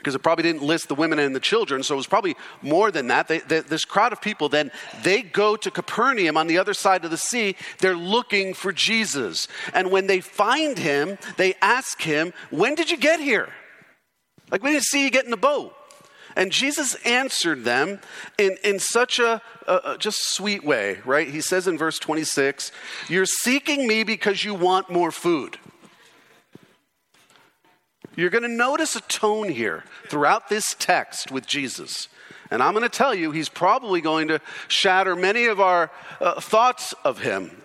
because it probably didn't list the women and the children, so it was probably more than that. They, they, this crowd of people then they go to Capernaum on the other side of the sea. They're looking for Jesus, and when they find him, they ask him, "When did you get here? Like we didn't see you get in the boat." And Jesus answered them in, in such a, a, a, just sweet way, right? He says in verse 26, You're seeking me because you want more food. You're going to notice a tone here throughout this text with Jesus. And I'm going to tell you, he's probably going to shatter many of our uh, thoughts of him.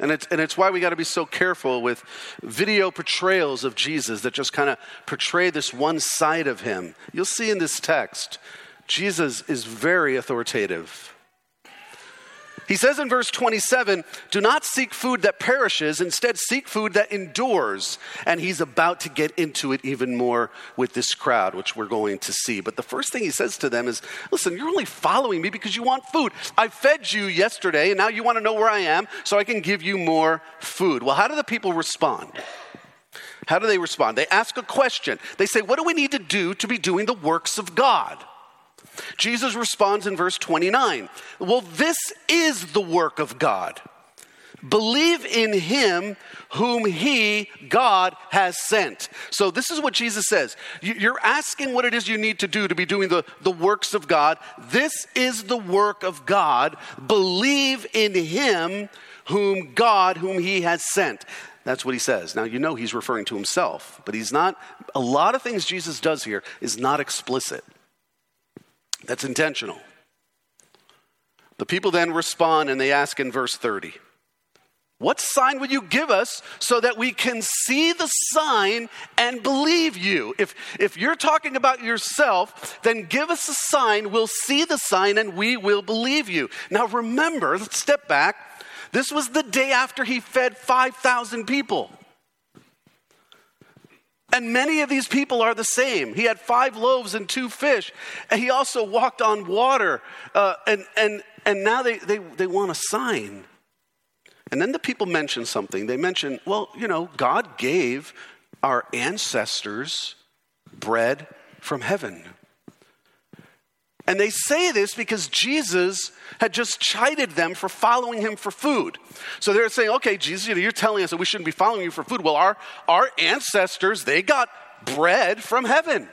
And it's, and it's why we got to be so careful with video portrayals of Jesus that just kind of portray this one side of him. You'll see in this text, Jesus is very authoritative. He says in verse 27 Do not seek food that perishes, instead, seek food that endures. And he's about to get into it even more with this crowd, which we're going to see. But the first thing he says to them is Listen, you're only following me because you want food. I fed you yesterday, and now you want to know where I am so I can give you more food. Well, how do the people respond? How do they respond? They ask a question. They say, What do we need to do to be doing the works of God? Jesus responds in verse 29 Well, this is the work of God. Believe in him whom he, God, has sent. So, this is what Jesus says. You're asking what it is you need to do to be doing the, the works of God. This is the work of God. Believe in him whom God, whom he has sent. That's what he says. Now, you know he's referring to himself, but he's not, a lot of things Jesus does here is not explicit. That's intentional. The people then respond and they ask in verse 30 What sign will you give us so that we can see the sign and believe you? If, if you're talking about yourself, then give us a sign, we'll see the sign, and we will believe you. Now remember, let's step back. This was the day after he fed 5,000 people. And many of these people are the same. He had five loaves and two fish, and he also walked on water. Uh, and, and, and now they, they, they want a sign. And then the people mention something. They mention, well, you know, God gave our ancestors bread from heaven. And they say this because Jesus had just chided them for following him for food. So they're saying, okay, Jesus, you're telling us that we shouldn't be following you for food. Well, our, our ancestors, they got bread from heaven.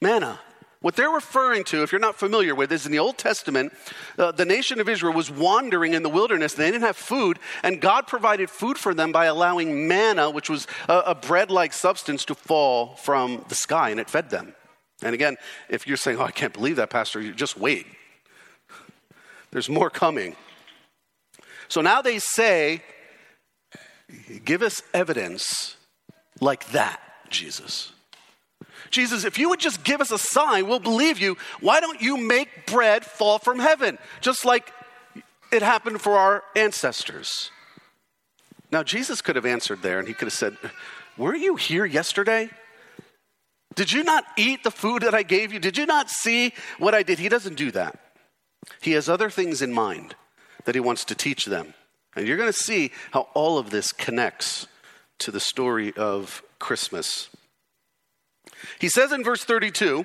Manna. What they're referring to, if you're not familiar with, is in the Old Testament, uh, the nation of Israel was wandering in the wilderness. They didn't have food, and God provided food for them by allowing manna, which was a, a bread like substance, to fall from the sky, and it fed them. And again, if you're saying, oh, I can't believe that, Pastor, you just wait. There's more coming. So now they say, give us evidence like that, Jesus. Jesus, if you would just give us a sign, we'll believe you. Why don't you make bread fall from heaven, just like it happened for our ancestors? Now, Jesus could have answered there and he could have said, Were you here yesterday? Did you not eat the food that I gave you? Did you not see what I did? He doesn't do that. He has other things in mind that he wants to teach them. And you're going to see how all of this connects to the story of Christmas. He says in verse 32,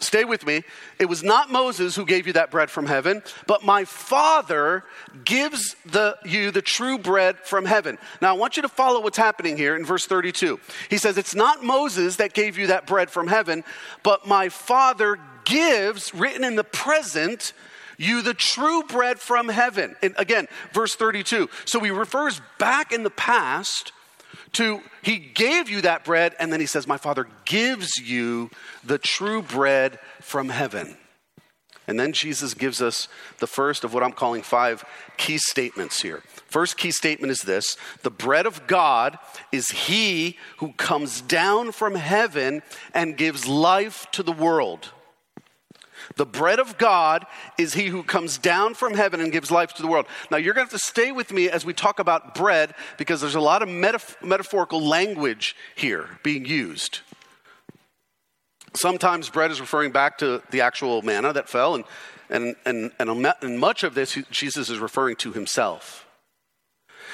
stay with me, it was not Moses who gave you that bread from heaven, but my Father gives the, you the true bread from heaven. Now, I want you to follow what's happening here in verse 32. He says, It's not Moses that gave you that bread from heaven, but my Father gives, written in the present, you the true bread from heaven. And again, verse 32. So he refers back in the past to he gave you that bread, and then he says, My Father gives you the true bread from heaven. And then Jesus gives us the first of what I'm calling five key statements here. First key statement is this the bread of God is he who comes down from heaven and gives life to the world. The bread of God is he who comes down from heaven and gives life to the world. Now, you're going to have to stay with me as we talk about bread because there's a lot of metaf- metaphorical language here being used. Sometimes bread is referring back to the actual manna that fell, and, and, and, and, and much of this, Jesus is referring to himself.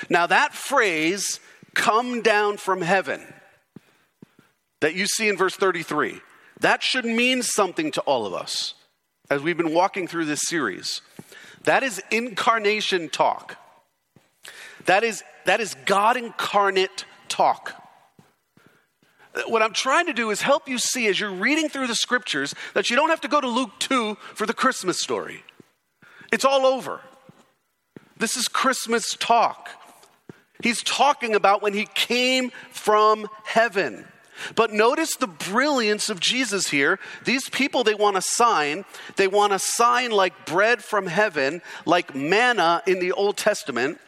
Now, that phrase, come down from heaven, that you see in verse 33, that should mean something to all of us as we've been walking through this series. That is incarnation talk. That is, that is God incarnate talk. What I'm trying to do is help you see as you're reading through the scriptures that you don't have to go to Luke 2 for the Christmas story. It's all over. This is Christmas talk. He's talking about when he came from heaven. But notice the brilliance of Jesus here. These people, they want a sign. They want a sign like bread from heaven, like manna in the Old Testament.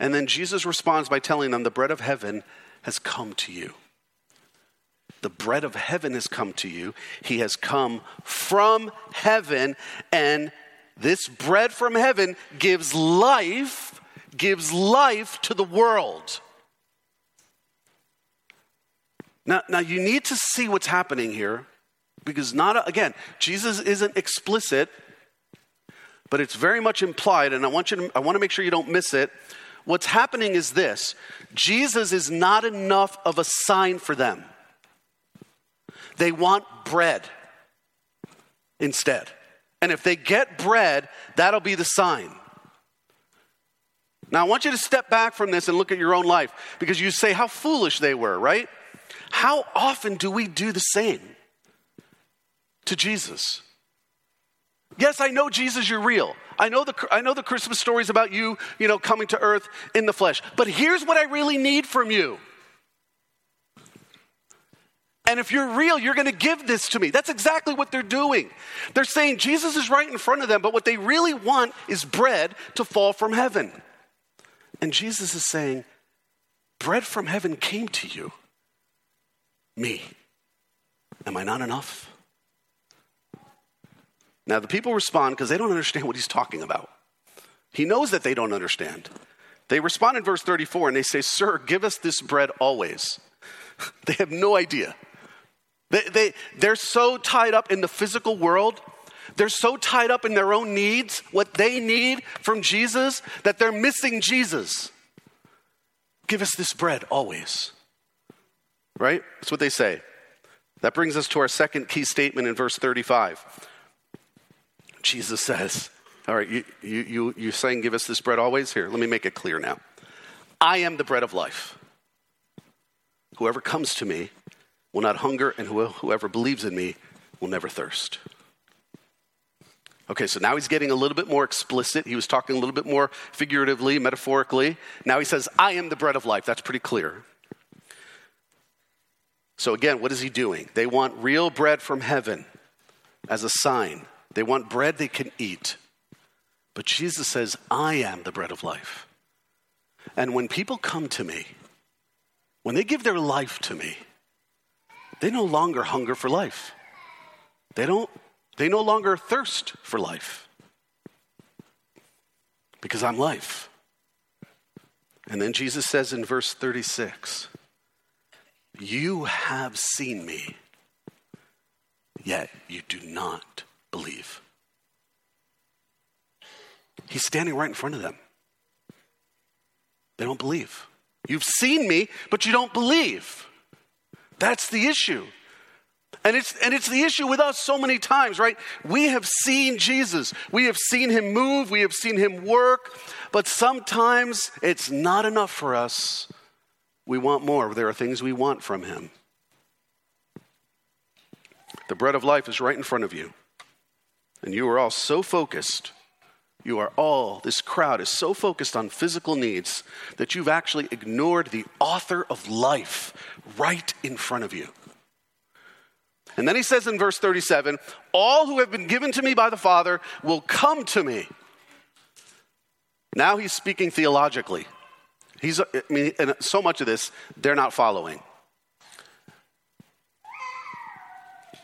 And then Jesus responds by telling them, The bread of heaven has come to you. The bread of heaven has come to you. He has come from heaven, and this bread from heaven gives life, gives life to the world. Now, now you need to see what's happening here because not again, Jesus isn't explicit, but it's very much implied, and I want you to I want to make sure you don't miss it. What's happening is this Jesus is not enough of a sign for them. They want bread instead. And if they get bread, that'll be the sign. Now, I want you to step back from this and look at your own life because you say how foolish they were, right? How often do we do the same to Jesus? Yes, I know Jesus, you're real. I know the I know the Christmas stories about you, you know, coming to earth in the flesh. But here's what I really need from you. And if you're real, you're going to give this to me. That's exactly what they're doing. They're saying Jesus is right in front of them, but what they really want is bread to fall from heaven. And Jesus is saying, Bread from heaven came to you me. Am I not enough? Now, the people respond because they don't understand what he's talking about. He knows that they don't understand. They respond in verse 34 and they say, Sir, give us this bread always. they have no idea. They, they, they're so tied up in the physical world, they're so tied up in their own needs, what they need from Jesus, that they're missing Jesus. Give us this bread always right? That's what they say. That brings us to our second key statement in verse 35. Jesus says, All right, you, you, you, you're saying, Give us this bread always? Here, let me make it clear now. I am the bread of life. Whoever comes to me will not hunger, and whoever believes in me will never thirst. Okay, so now he's getting a little bit more explicit. He was talking a little bit more figuratively, metaphorically. Now he says, I am the bread of life. That's pretty clear. So, again, what is he doing? They want real bread from heaven as a sign. They want bread they can eat. But Jesus says, I am the bread of life. And when people come to me, when they give their life to me, they no longer hunger for life. They don't they no longer thirst for life. Because I'm life. And then Jesus says in verse 36, you have seen me, yet you do not believe. He's standing right in front of them. They don't believe. You've seen me, but you don't believe. That's the issue. And it's, and it's the issue with us so many times, right? We have seen Jesus. We have seen him move. We have seen him work. But sometimes it's not enough for us we want more. There are things we want from Him. The bread of life is right in front of you. And you are all so focused. You are all, this crowd is so focused on physical needs that you've actually ignored the author of life right in front of you. And then he says in verse 37 All who have been given to me by the Father will come to me. Now he's speaking theologically. He's, I mean, and so much of this, they're not following.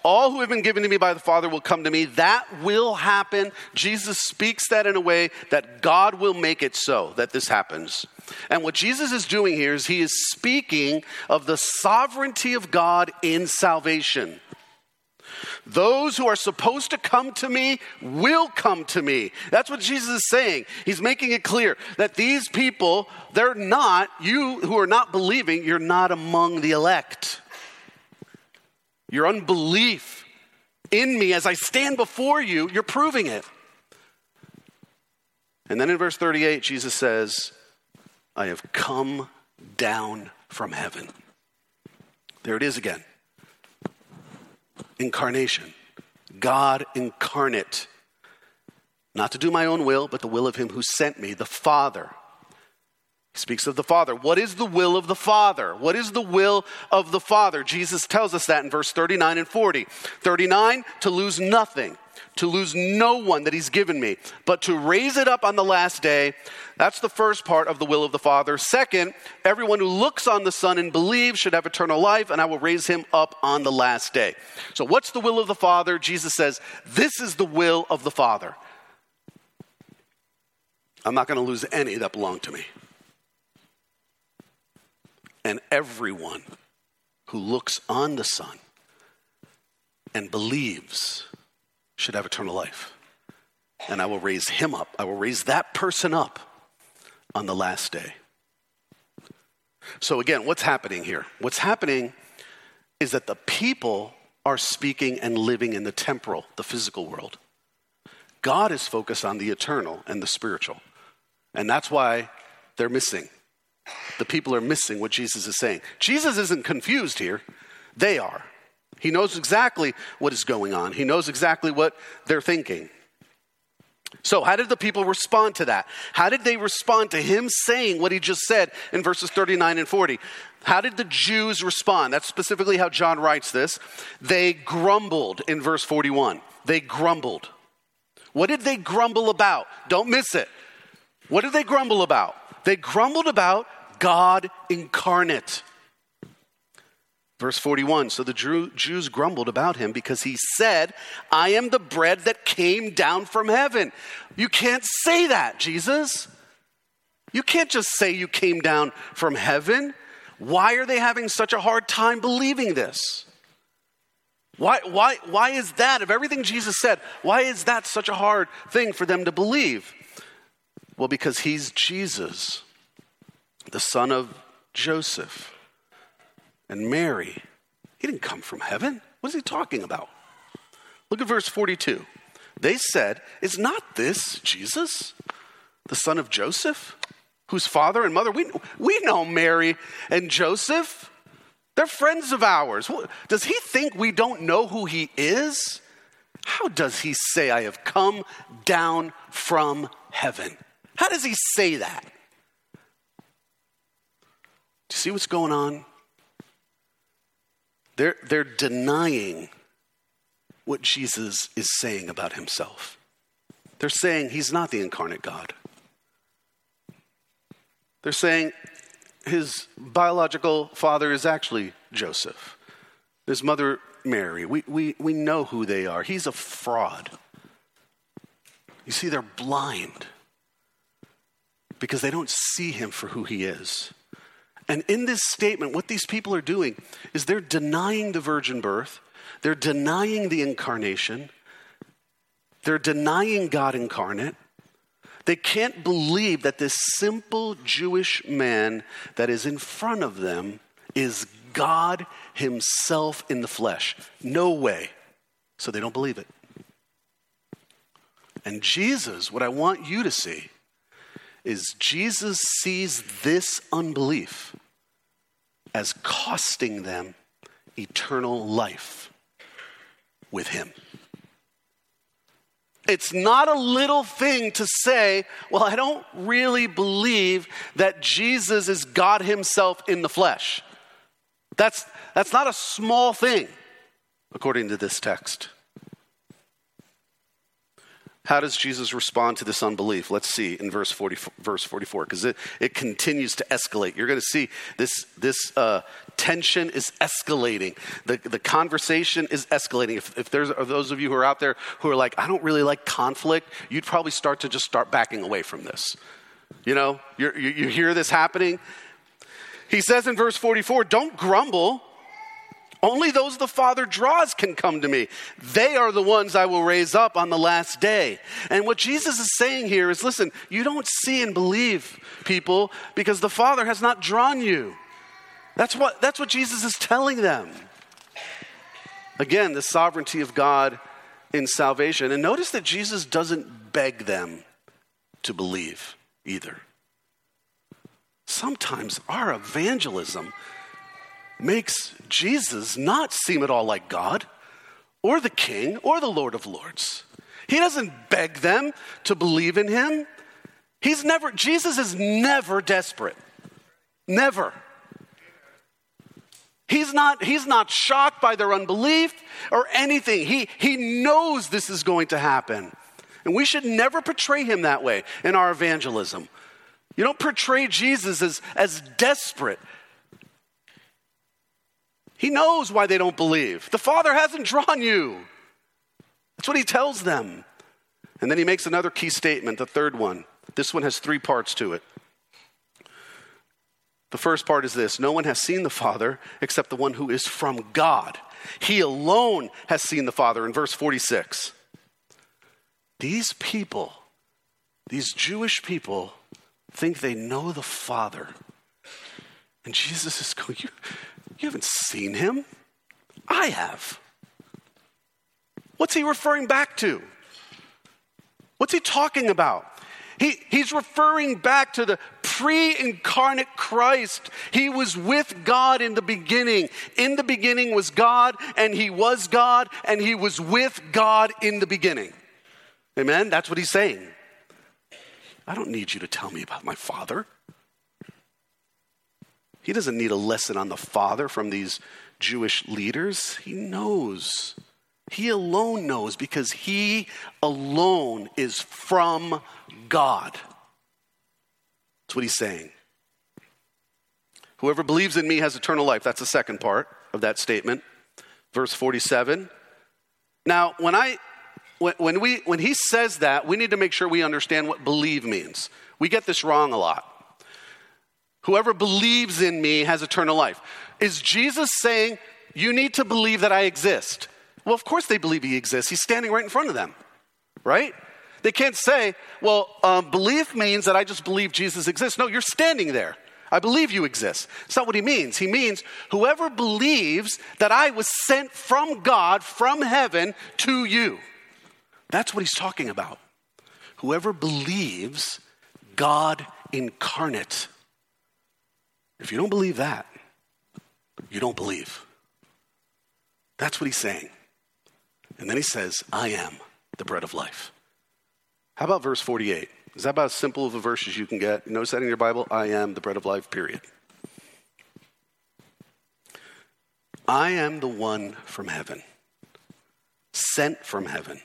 All who have been given to me by the Father will come to me. That will happen. Jesus speaks that in a way that God will make it so that this happens. And what Jesus is doing here is he is speaking of the sovereignty of God in salvation. Those who are supposed to come to me will come to me. That's what Jesus is saying. He's making it clear that these people, they're not, you who are not believing, you're not among the elect. Your unbelief in me as I stand before you, you're proving it. And then in verse 38, Jesus says, I have come down from heaven. There it is again. Incarnation. God incarnate. Not to do my own will, but the will of him who sent me, the Father. He speaks of the Father. What is the will of the Father? What is the will of the Father? Jesus tells us that in verse 39 and 40. 39, to lose nothing to lose no one that he's given me, but to raise it up on the last day. That's the first part of the will of the Father. Second, everyone who looks on the Son and believes should have eternal life, and I will raise him up on the last day. So, what's the will of the Father? Jesus says, This is the will of the Father. I'm not going to lose any that belong to me. And everyone who looks on the Son and believes should have eternal life. And I will raise him up. I will raise that person up on the last day. So, again, what's happening here? What's happening is that the people are speaking and living in the temporal, the physical world. God is focused on the eternal and the spiritual. And that's why they're missing. The people are missing what Jesus is saying. Jesus isn't confused here, they are. He knows exactly what is going on, he knows exactly what they're thinking. So, how did the people respond to that? How did they respond to him saying what he just said in verses 39 and 40? How did the Jews respond? That's specifically how John writes this. They grumbled in verse 41. They grumbled. What did they grumble about? Don't miss it. What did they grumble about? They grumbled about God incarnate. Verse 41 So the Jews grumbled about him because he said, I am the bread that came down from heaven. You can't say that, Jesus. You can't just say you came down from heaven. Why are they having such a hard time believing this? Why, why, why is that, of everything Jesus said, why is that such a hard thing for them to believe? Well, because he's Jesus, the son of Joseph and Mary. He didn't come from heaven. What is he talking about? Look at verse 42. They said, Is not this Jesus, the son of Joseph, whose father and mother, we, we know Mary and Joseph. They're friends of ours. Does he think we don't know who he is? How does he say, I have come down from heaven? How does he say that? Do you see what's going on? They're, they're denying what Jesus is saying about himself. They're saying he's not the incarnate God. They're saying his biological father is actually Joseph, his mother, Mary. We, we, we know who they are. He's a fraud. You see, they're blind because they don't see him for who he is. And in this statement, what these people are doing is they're denying the virgin birth, they're denying the incarnation, they're denying God incarnate. They can't believe that this simple Jewish man that is in front of them is God Himself in the flesh. No way. So they don't believe it. And Jesus, what I want you to see is Jesus sees this unbelief as costing them eternal life with Him. It's not a little thing to say, well, I don't really believe that Jesus is God Himself in the flesh. That's, that's not a small thing, according to this text. How does Jesus respond to this unbelief? Let's see in verse 40, verse 44, because it, it continues to escalate. You're going to see this, this uh, tension is escalating. The, the conversation is escalating. If, if there's are those of you who are out there who are like, I don't really like conflict, you'd probably start to just start backing away from this. You know, you you hear this happening. He says in verse 44, don't grumble only those the Father draws can come to me. They are the ones I will raise up on the last day. And what Jesus is saying here is listen, you don't see and believe people because the Father has not drawn you. That's what, that's what Jesus is telling them. Again, the sovereignty of God in salvation. And notice that Jesus doesn't beg them to believe either. Sometimes our evangelism makes Jesus not seem at all like God or the King or the Lord of Lords. He doesn't beg them to believe in him. He's never, Jesus is never desperate. Never. He's not, he's not shocked by their unbelief or anything. He, he knows this is going to happen. And we should never portray him that way in our evangelism. You don't portray Jesus as, as desperate. He knows why they don't believe. The Father hasn't drawn you. That's what he tells them. And then he makes another key statement, the third one. This one has three parts to it. The first part is this No one has seen the Father except the one who is from God. He alone has seen the Father in verse 46. These people, these Jewish people, think they know the Father. And Jesus is going, you haven't seen him? I have. What's he referring back to? What's he talking about? He, he's referring back to the pre incarnate Christ. He was with God in the beginning. In the beginning was God, and he was God, and he was with God in the beginning. Amen? That's what he's saying. I don't need you to tell me about my Father. He doesn't need a lesson on the Father from these Jewish leaders. He knows. He alone knows because he alone is from God. That's what he's saying. Whoever believes in me has eternal life. That's the second part of that statement. Verse 47. Now, when I when, we when he says that, we need to make sure we understand what believe means. We get this wrong a lot. Whoever believes in me has eternal life. Is Jesus saying, You need to believe that I exist? Well, of course they believe he exists. He's standing right in front of them, right? They can't say, Well, um, belief means that I just believe Jesus exists. No, you're standing there. I believe you exist. It's not what he means. He means whoever believes that I was sent from God, from heaven to you. That's what he's talking about. Whoever believes God incarnate. If you don't believe that, you don't believe. That's what he's saying. And then he says, I am the bread of life. How about verse 48? Is that about as simple of a verse as you can get? You notice that in your Bible? I am the bread of life, period. I am the one from heaven, sent from heaven.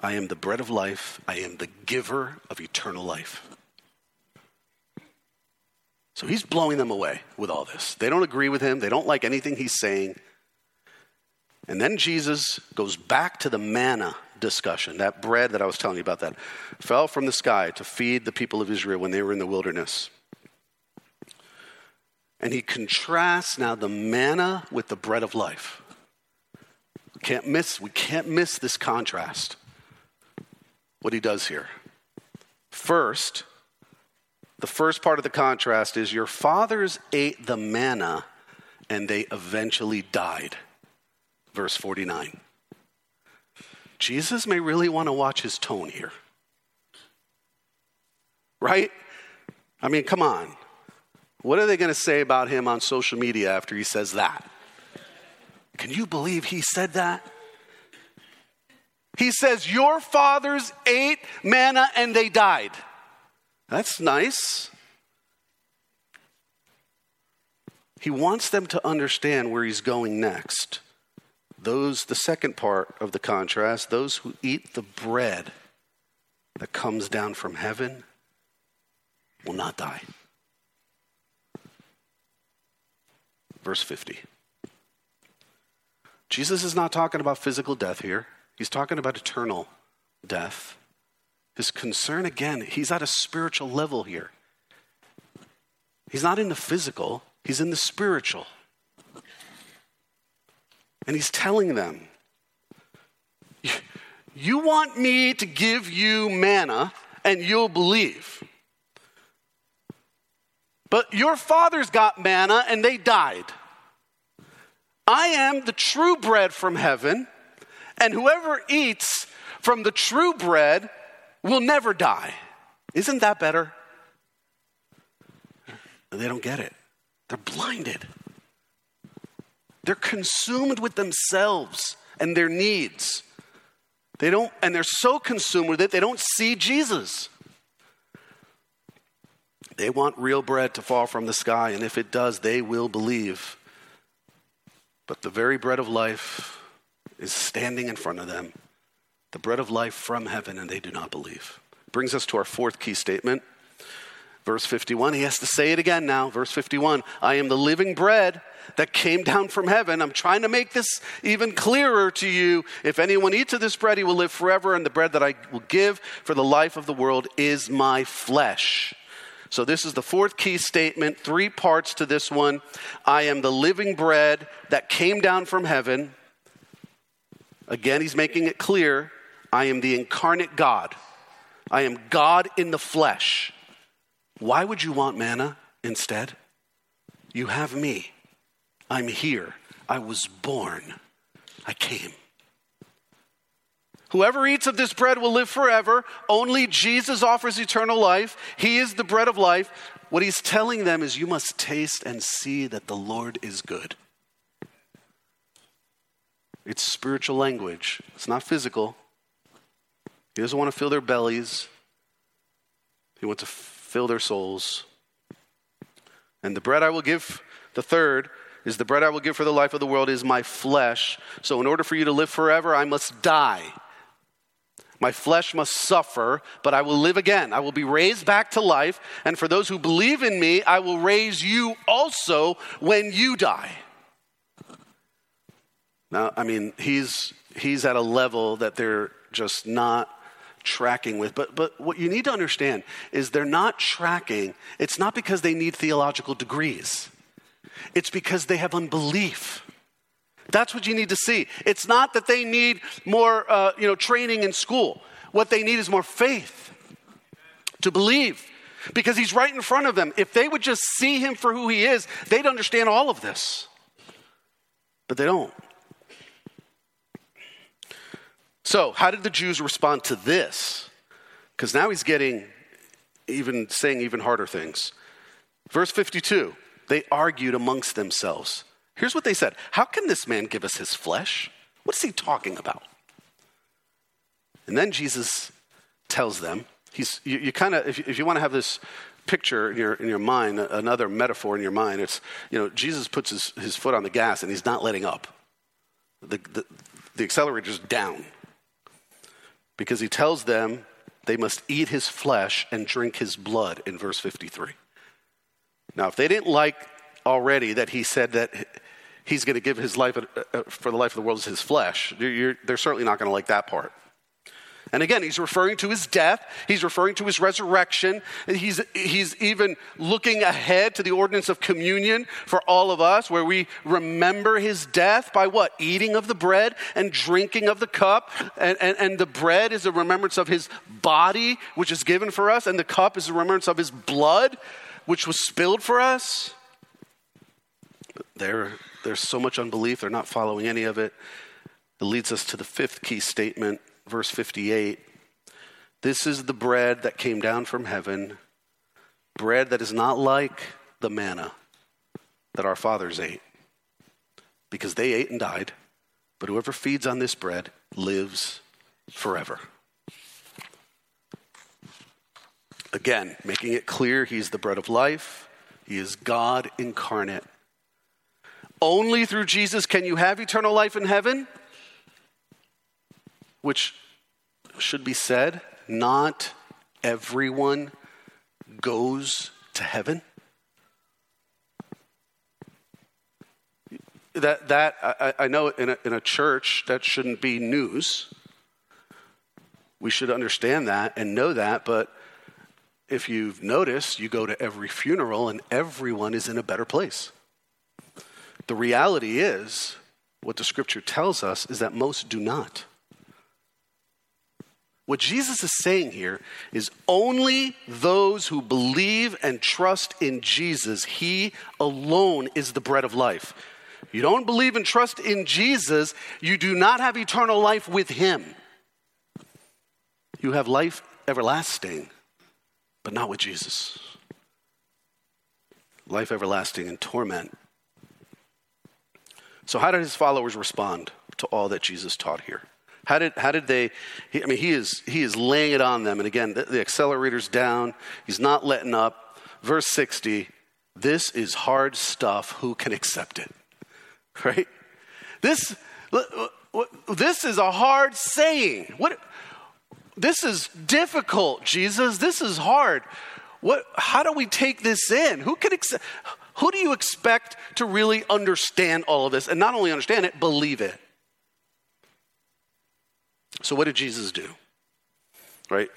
I am the bread of life. I am the giver of eternal life. So he's blowing them away with all this. They don't agree with him, they don't like anything he's saying. And then Jesus goes back to the manna discussion, that bread that I was telling you about that fell from the sky to feed the people of Israel when they were in the wilderness. And he contrasts now the manna with the bread of life. Can't miss, we can't miss this contrast. What he does here. First, the first part of the contrast is your fathers ate the manna and they eventually died. Verse 49. Jesus may really want to watch his tone here. Right? I mean, come on. What are they going to say about him on social media after he says that? Can you believe he said that? He says, Your fathers ate manna and they died. That's nice. He wants them to understand where he's going next. Those, the second part of the contrast, those who eat the bread that comes down from heaven will not die. Verse 50. Jesus is not talking about physical death here, he's talking about eternal death. His concern, again, he's at a spiritual level here. He's not in the physical, he's in the spiritual. And he's telling them, You want me to give you manna and you'll believe. But your fathers got manna and they died. I am the true bread from heaven, and whoever eats from the true bread will never die. Isn't that better? They don't get it. They're blinded. They're consumed with themselves and their needs. They don't, and they're so consumed with it, they don't see Jesus. They want real bread to fall from the sky, and if it does, they will believe. But the very bread of life is standing in front of them the bread of life from heaven, and they do not believe. Brings us to our fourth key statement. Verse 51, he has to say it again now. Verse 51 I am the living bread that came down from heaven. I'm trying to make this even clearer to you. If anyone eats of this bread, he will live forever, and the bread that I will give for the life of the world is my flesh. So, this is the fourth key statement, three parts to this one. I am the living bread that came down from heaven. Again, he's making it clear I am the incarnate God. I am God in the flesh. Why would you want manna instead? You have me. I'm here. I was born. I came. Whoever eats of this bread will live forever. Only Jesus offers eternal life. He is the bread of life. What he's telling them is, you must taste and see that the Lord is good. It's spiritual language, it's not physical. He doesn't want to fill their bellies, he wants to fill their souls. And the bread I will give, the third, is the bread I will give for the life of the world is my flesh. So, in order for you to live forever, I must die. My flesh must suffer, but I will live again. I will be raised back to life. And for those who believe in me, I will raise you also when you die. Now, I mean, he's, he's at a level that they're just not tracking with. But, but what you need to understand is they're not tracking. It's not because they need theological degrees, it's because they have unbelief. That's what you need to see. It's not that they need more uh, you know, training in school. What they need is more faith to believe because he's right in front of them. If they would just see him for who he is, they'd understand all of this. But they don't. So, how did the Jews respond to this? Because now he's getting even saying even harder things. Verse 52 they argued amongst themselves. Here's what they said How can this man give us his flesh? What is he talking about? And then Jesus tells them, he's, you, you kind of, if, if you want to have this picture in your, in your mind, another metaphor in your mind, it's, you know, Jesus puts his, his foot on the gas and he's not letting up. The, the, the accelerator's down because he tells them they must eat his flesh and drink his blood in verse 53. Now, if they didn't like already that he said that he's going to give his life uh, uh, for the life of the world is his flesh, they're certainly not going to like that part. And again, he's referring to his death. He's referring to his resurrection. He's, he's even looking ahead to the ordinance of communion for all of us, where we remember his death by what? Eating of the bread and drinking of the cup. And, and, and the bread is a remembrance of his body, which is given for us, and the cup is a remembrance of his blood, which was spilled for us. There, there's so much unbelief, they're not following any of it. It leads us to the fifth key statement verse 58 This is the bread that came down from heaven, bread that is not like the manna that our fathers ate, because they ate and died, but whoever feeds on this bread lives forever. Again, making it clear he's the bread of life, he is God incarnate. Only through Jesus can you have eternal life in heaven which should be said, not everyone goes to heaven. That, that I, I know in a, in a church, that shouldn't be news. We should understand that and know that, but if you've noticed, you go to every funeral and everyone is in a better place. The reality is, what the scripture tells us is that most do not. What Jesus is saying here is only those who believe and trust in Jesus, He alone is the bread of life. you don't believe and trust in Jesus, you do not have eternal life with him. You have life everlasting, but not with Jesus. Life everlasting in torment. So, how did his followers respond to all that Jesus taught here? How did, how did they? He, I mean, he is, he is laying it on them. And again, the, the accelerator's down. He's not letting up. Verse 60 this is hard stuff. Who can accept it? Right? This, this is a hard saying. What, this is difficult, Jesus. This is hard. What, how do we take this in? Who can accept? Who do you expect to really understand all of this? And not only understand it, believe it. So, what did Jesus do? Right?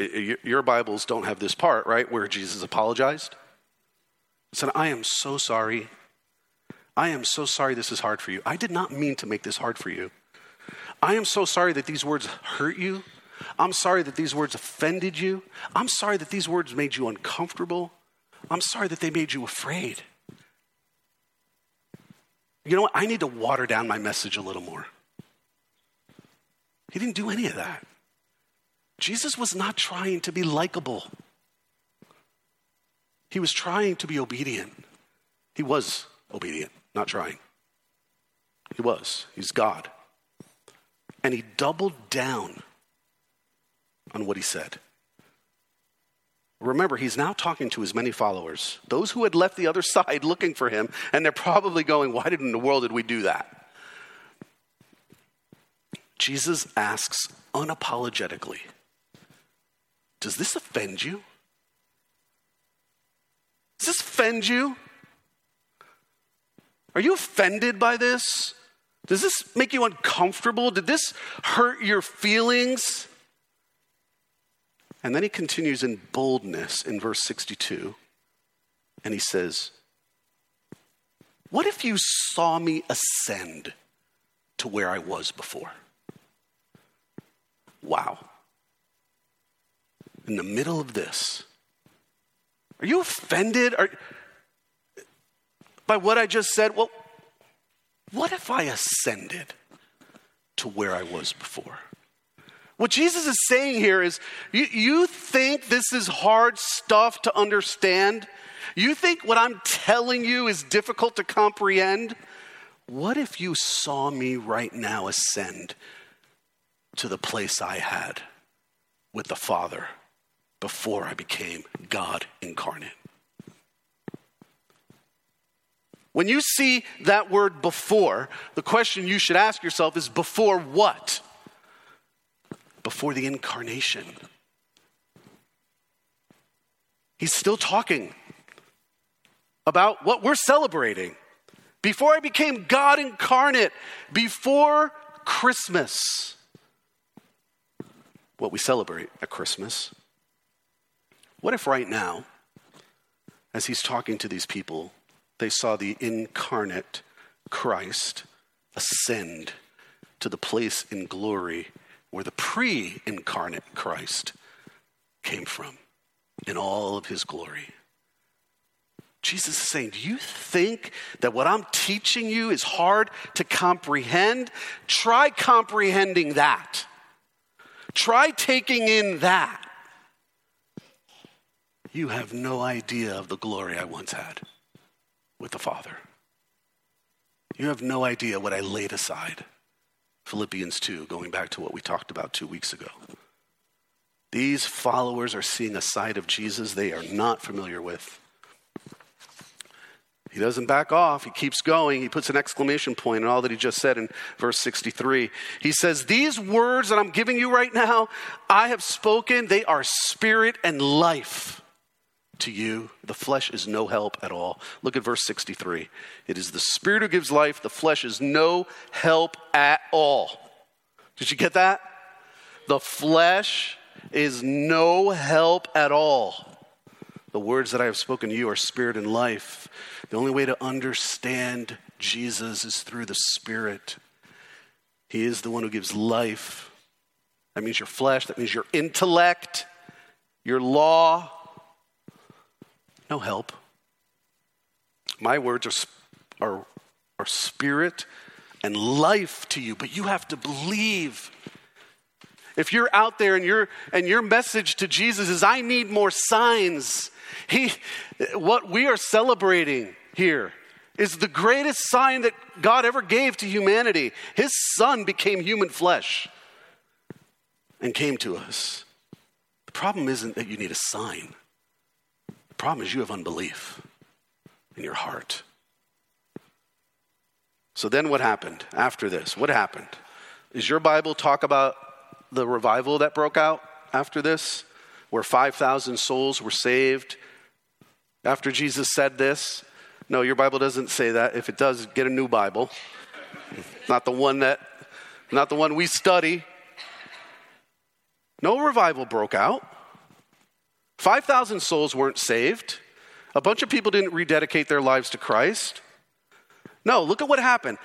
Your Bibles don't have this part, right, where Jesus apologized. He Said, I am so sorry. I am so sorry this is hard for you. I did not mean to make this hard for you. I am so sorry that these words hurt you. I'm sorry that these words offended you. I'm sorry that these words made you uncomfortable. I'm sorry that they made you afraid. You know what? I need to water down my message a little more. He didn't do any of that. Jesus was not trying to be likable. He was trying to be obedient. He was obedient, not trying. He was. He's God. And he doubled down on what he said. Remember, he's now talking to his many followers, those who had left the other side looking for him, and they're probably going, Why in the world did we do that? Jesus asks unapologetically, Does this offend you? Does this offend you? Are you offended by this? Does this make you uncomfortable? Did this hurt your feelings? And then he continues in boldness in verse 62, and he says, What if you saw me ascend to where I was before? Wow. In the middle of this, are you offended are, by what I just said? Well, what if I ascended to where I was before? What Jesus is saying here is you, you think this is hard stuff to understand? You think what I'm telling you is difficult to comprehend? What if you saw me right now ascend to the place I had with the Father before I became God incarnate? When you see that word before, the question you should ask yourself is before what? before the incarnation. He's still talking about what we're celebrating. Before I became God incarnate, before Christmas, what we celebrate at Christmas. What if right now, as he's talking to these people, they saw the incarnate Christ ascend to the place in glory where the pre incarnate Christ came from in all of his glory. Jesus is saying, Do you think that what I'm teaching you is hard to comprehend? Try comprehending that. Try taking in that. You have no idea of the glory I once had with the Father. You have no idea what I laid aside Philippians 2, going back to what we talked about two weeks ago. These followers are seeing a side of Jesus they are not familiar with. He doesn't back off. He keeps going. He puts an exclamation point on all that he just said in verse 63. He says, These words that I'm giving you right now, I have spoken. They are spirit and life to you. The flesh is no help at all. Look at verse 63. It is the Spirit who gives life, the flesh is no help at all. Did you get that? The flesh is no help at all. The words that I have spoken to you are spirit and life. The only way to understand Jesus is through the Spirit. He is the one who gives life. That means your flesh, that means your intellect, your law, no help. My words are, are, are spirit and life to you, but you have to believe. If you're out there and, you and your message to Jesus is, I need more signs, he, what we are celebrating here is the greatest sign that God ever gave to humanity. His son became human flesh and came to us. The problem isn't that you need a sign, the problem is you have unbelief in your heart. So then what happened after this? What happened? Is your Bible talk about the revival that broke out after this, where 5,000 souls were saved after Jesus said this? No, your Bible doesn't say that. If it does, get a new Bible. not the one that not the one we study. No revival broke out. 5,000 souls weren't saved. A bunch of people didn't rededicate their lives to Christ. No, look at what happened.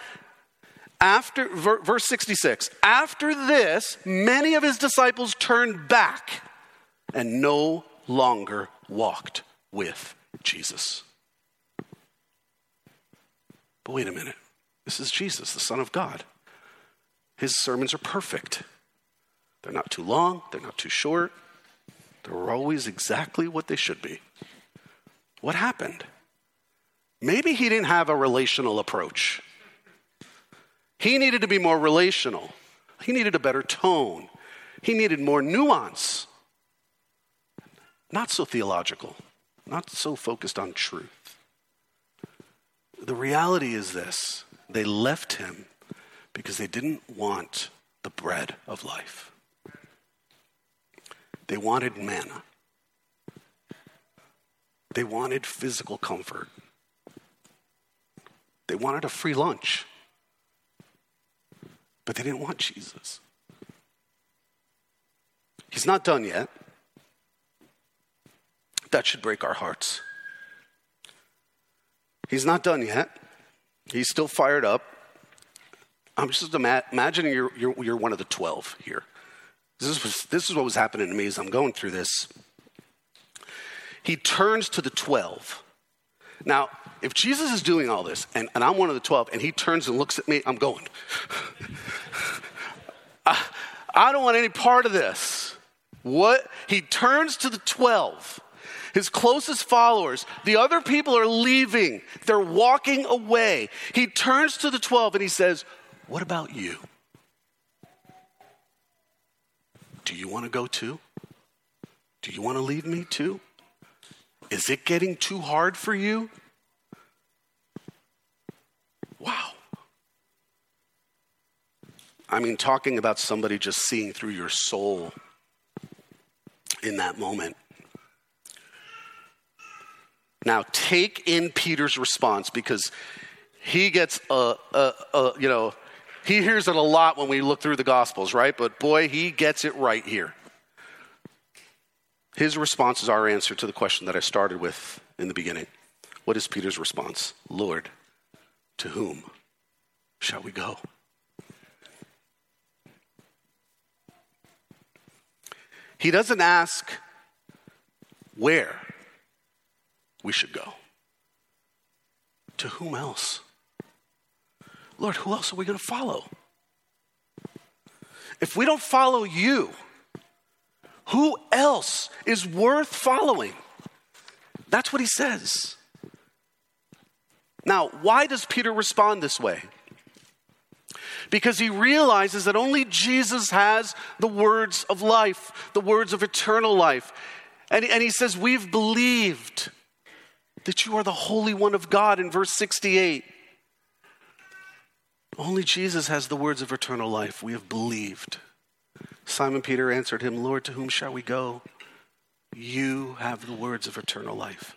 After verse 66, after this, many of his disciples turned back and no longer walked with Jesus. But wait a minute. This is Jesus, the Son of God. His sermons are perfect. They're not too long, they're not too short. They're always exactly what they should be. What happened? Maybe he didn't have a relational approach. He needed to be more relational. He needed a better tone. He needed more nuance. Not so theological, not so focused on truth. The reality is this they left him because they didn't want the bread of life, they wanted manna, they wanted physical comfort. They wanted a free lunch, but they didn't want Jesus. He's not done yet. That should break our hearts. He's not done yet. He's still fired up. I'm just ima- imagining you're, you're, you're, one of the 12 here. This is, this is what was happening to me as I'm going through this. He turns to the 12. Now, if Jesus is doing all this and, and I'm one of the 12 and he turns and looks at me, I'm going. I, I don't want any part of this. What? He turns to the 12 his closest followers, the other people are leaving. They're walking away. He turns to the 12 and he says, What about you? Do you want to go too? Do you want to leave me too? Is it getting too hard for you? Wow. I mean, talking about somebody just seeing through your soul in that moment. Now, take in Peter's response because he gets a, a, a, you know, he hears it a lot when we look through the Gospels, right? But boy, he gets it right here. His response is our answer to the question that I started with in the beginning. What is Peter's response? Lord, to whom shall we go? He doesn't ask where we should go. To whom else? Lord, who else are we going to follow? If we don't follow you, who else is worth following? That's what he says. Now, why does Peter respond this way? Because he realizes that only Jesus has the words of life, the words of eternal life. And, and he says, We've believed that you are the Holy One of God in verse 68. Only Jesus has the words of eternal life. We have believed. Simon Peter answered him, Lord, to whom shall we go? You have the words of eternal life,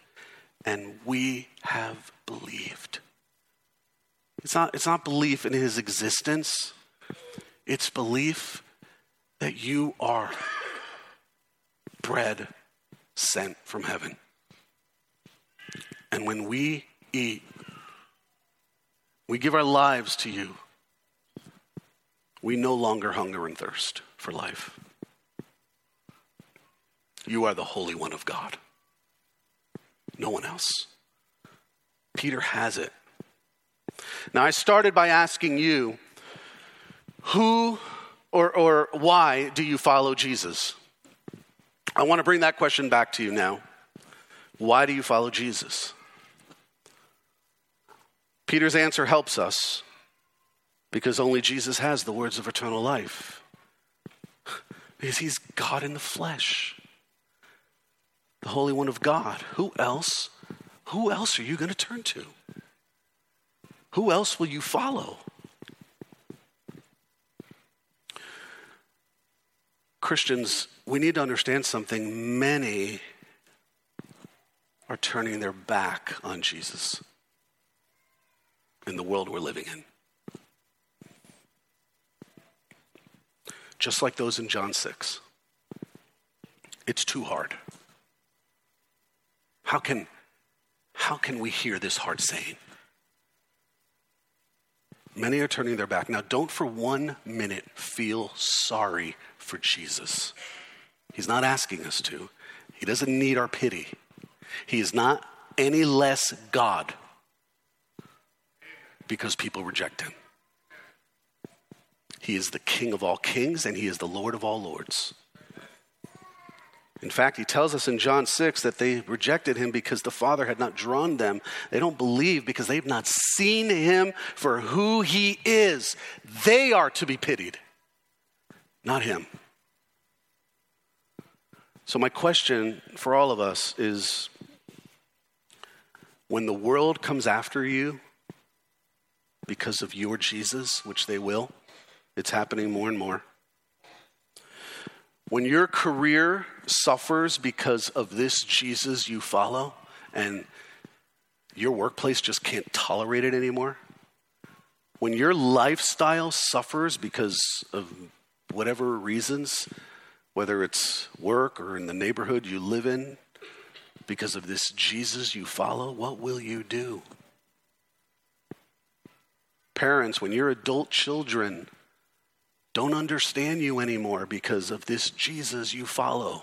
and we have believed. It's not, it's not belief in his existence, it's belief that you are bread sent from heaven. And when we eat, we give our lives to you, we no longer hunger and thirst for life. You are the Holy One of God. No one else. Peter has it. Now, I started by asking you, who or, or why do you follow Jesus? I want to bring that question back to you now. Why do you follow Jesus? Peter's answer helps us because only Jesus has the words of eternal life. Because he's God in the flesh, the Holy One of God. Who else? Who else are you going to turn to? Who else will you follow? Christians, we need to understand something. Many are turning their back on Jesus in the world we're living in. Just like those in John 6. It's too hard. How can, how can we hear this hard saying? Many are turning their back. Now, don't for one minute feel sorry for Jesus. He's not asking us to, He doesn't need our pity. He is not any less God because people reject Him. He is the King of all kings and He is the Lord of all lords. In fact, he tells us in John 6 that they rejected him because the Father had not drawn them. They don't believe because they've not seen him for who he is. They are to be pitied, not him. So, my question for all of us is when the world comes after you because of your Jesus, which they will, it's happening more and more. When your career suffers because of this Jesus you follow and your workplace just can't tolerate it anymore, when your lifestyle suffers because of whatever reasons, whether it's work or in the neighborhood you live in, because of this Jesus you follow, what will you do? Parents, when your adult children don't understand you anymore because of this Jesus you follow.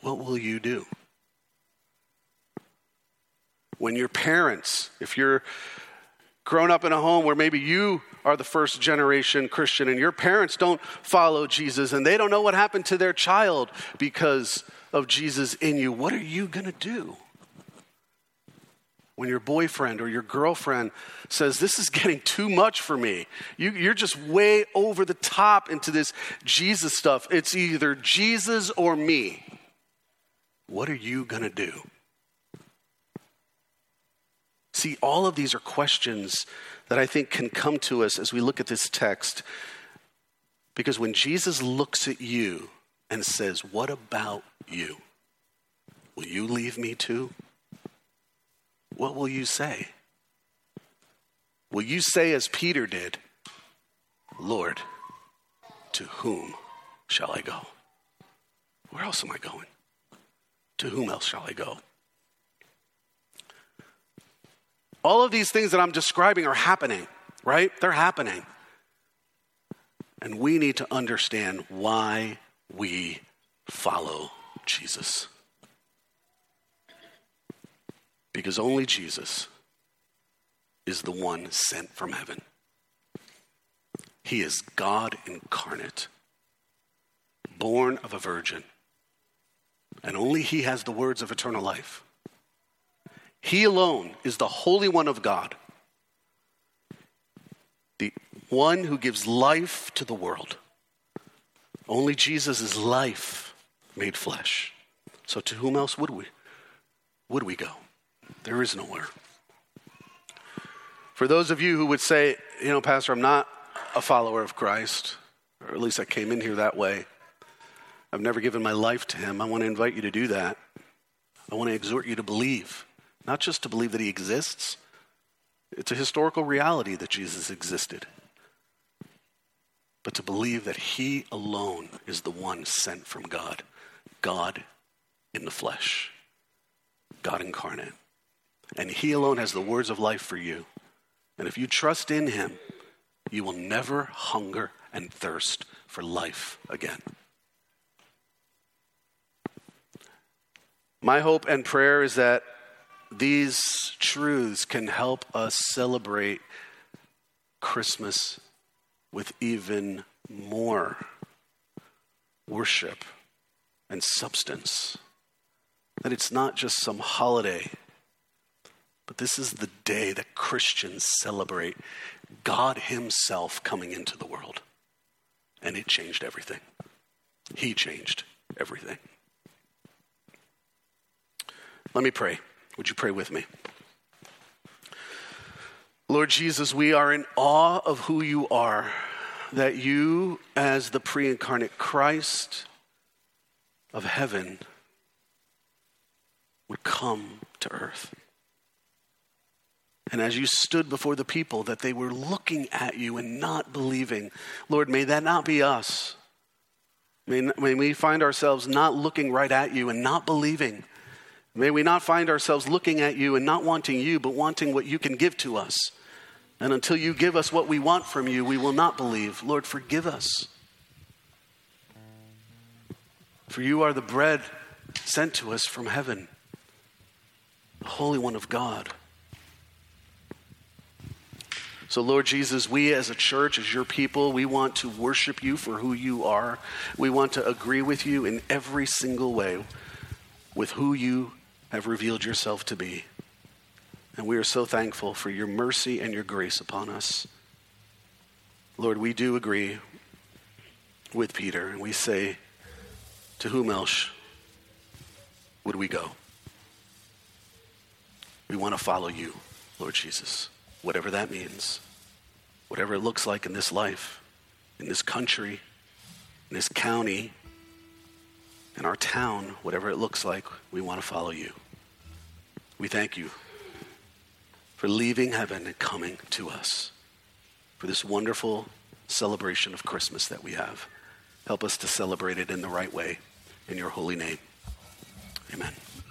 What will you do? When your parents, if you're grown up in a home where maybe you are the first generation Christian and your parents don't follow Jesus and they don't know what happened to their child because of Jesus in you, what are you going to do? When your boyfriend or your girlfriend says, This is getting too much for me. You, are just way over the top into this Jesus stuff. It's either Jesus or me. What are you going to do? See, all of these are questions that I think can come to us as we look at this text. Because when Jesus looks at you and says, What about you? Will you leave me too? What will you say? Will you say, as Peter did, Lord, to whom shall I go? Where else am I going? To whom else shall I go? All of these things that I'm describing are happening, right? They're happening. And we need to understand why we follow Jesus because only Jesus is the one sent from heaven. He is God incarnate, born of a virgin, and only He has the words of eternal life. He alone is the Holy One of God, the one who gives life to the world. Only Jesus is life made flesh. So to whom else would we would we go? There is nowhere. For those of you who would say, you know, Pastor, I'm not a follower of Christ, or at least I came in here that way. I've never given my life to him. I want to invite you to do that. I want to exhort you to believe, not just to believe that he exists. It's a historical reality that Jesus existed, but to believe that he alone is the one sent from God, God in the flesh, God incarnate. And He alone has the words of life for you. And if you trust in Him, you will never hunger and thirst for life again. My hope and prayer is that these truths can help us celebrate Christmas with even more worship and substance. That it's not just some holiday, but this is the day that Christians celebrate God Himself coming into the world. And it changed everything. He changed everything. Let me pray. Would you pray with me? Lord Jesus, we are in awe of who you are, that you, as the pre incarnate Christ of heaven, would come to earth. And as you stood before the people, that they were looking at you and not believing. Lord, may that not be us. May, may we find ourselves not looking right at you and not believing. May we not find ourselves looking at you and not wanting you, but wanting what you can give to us. And until you give us what we want from you, we will not believe. Lord, forgive us. For you are the bread sent to us from heaven, the Holy One of God. So, Lord Jesus, we as a church, as your people, we want to worship you for who you are. We want to agree with you in every single way with who you have revealed yourself to be. And we are so thankful for your mercy and your grace upon us. Lord, we do agree with Peter, and we say, To whom else would we go? We want to follow you, Lord Jesus whatever that means, whatever it looks like in this life, in this country, in this county, in our town, whatever it looks like, we want to follow you. We thank you for leaving heaven and coming to us for this wonderful celebration of Christmas that we have. Help us to celebrate it in the right way. In your holy name. Amen.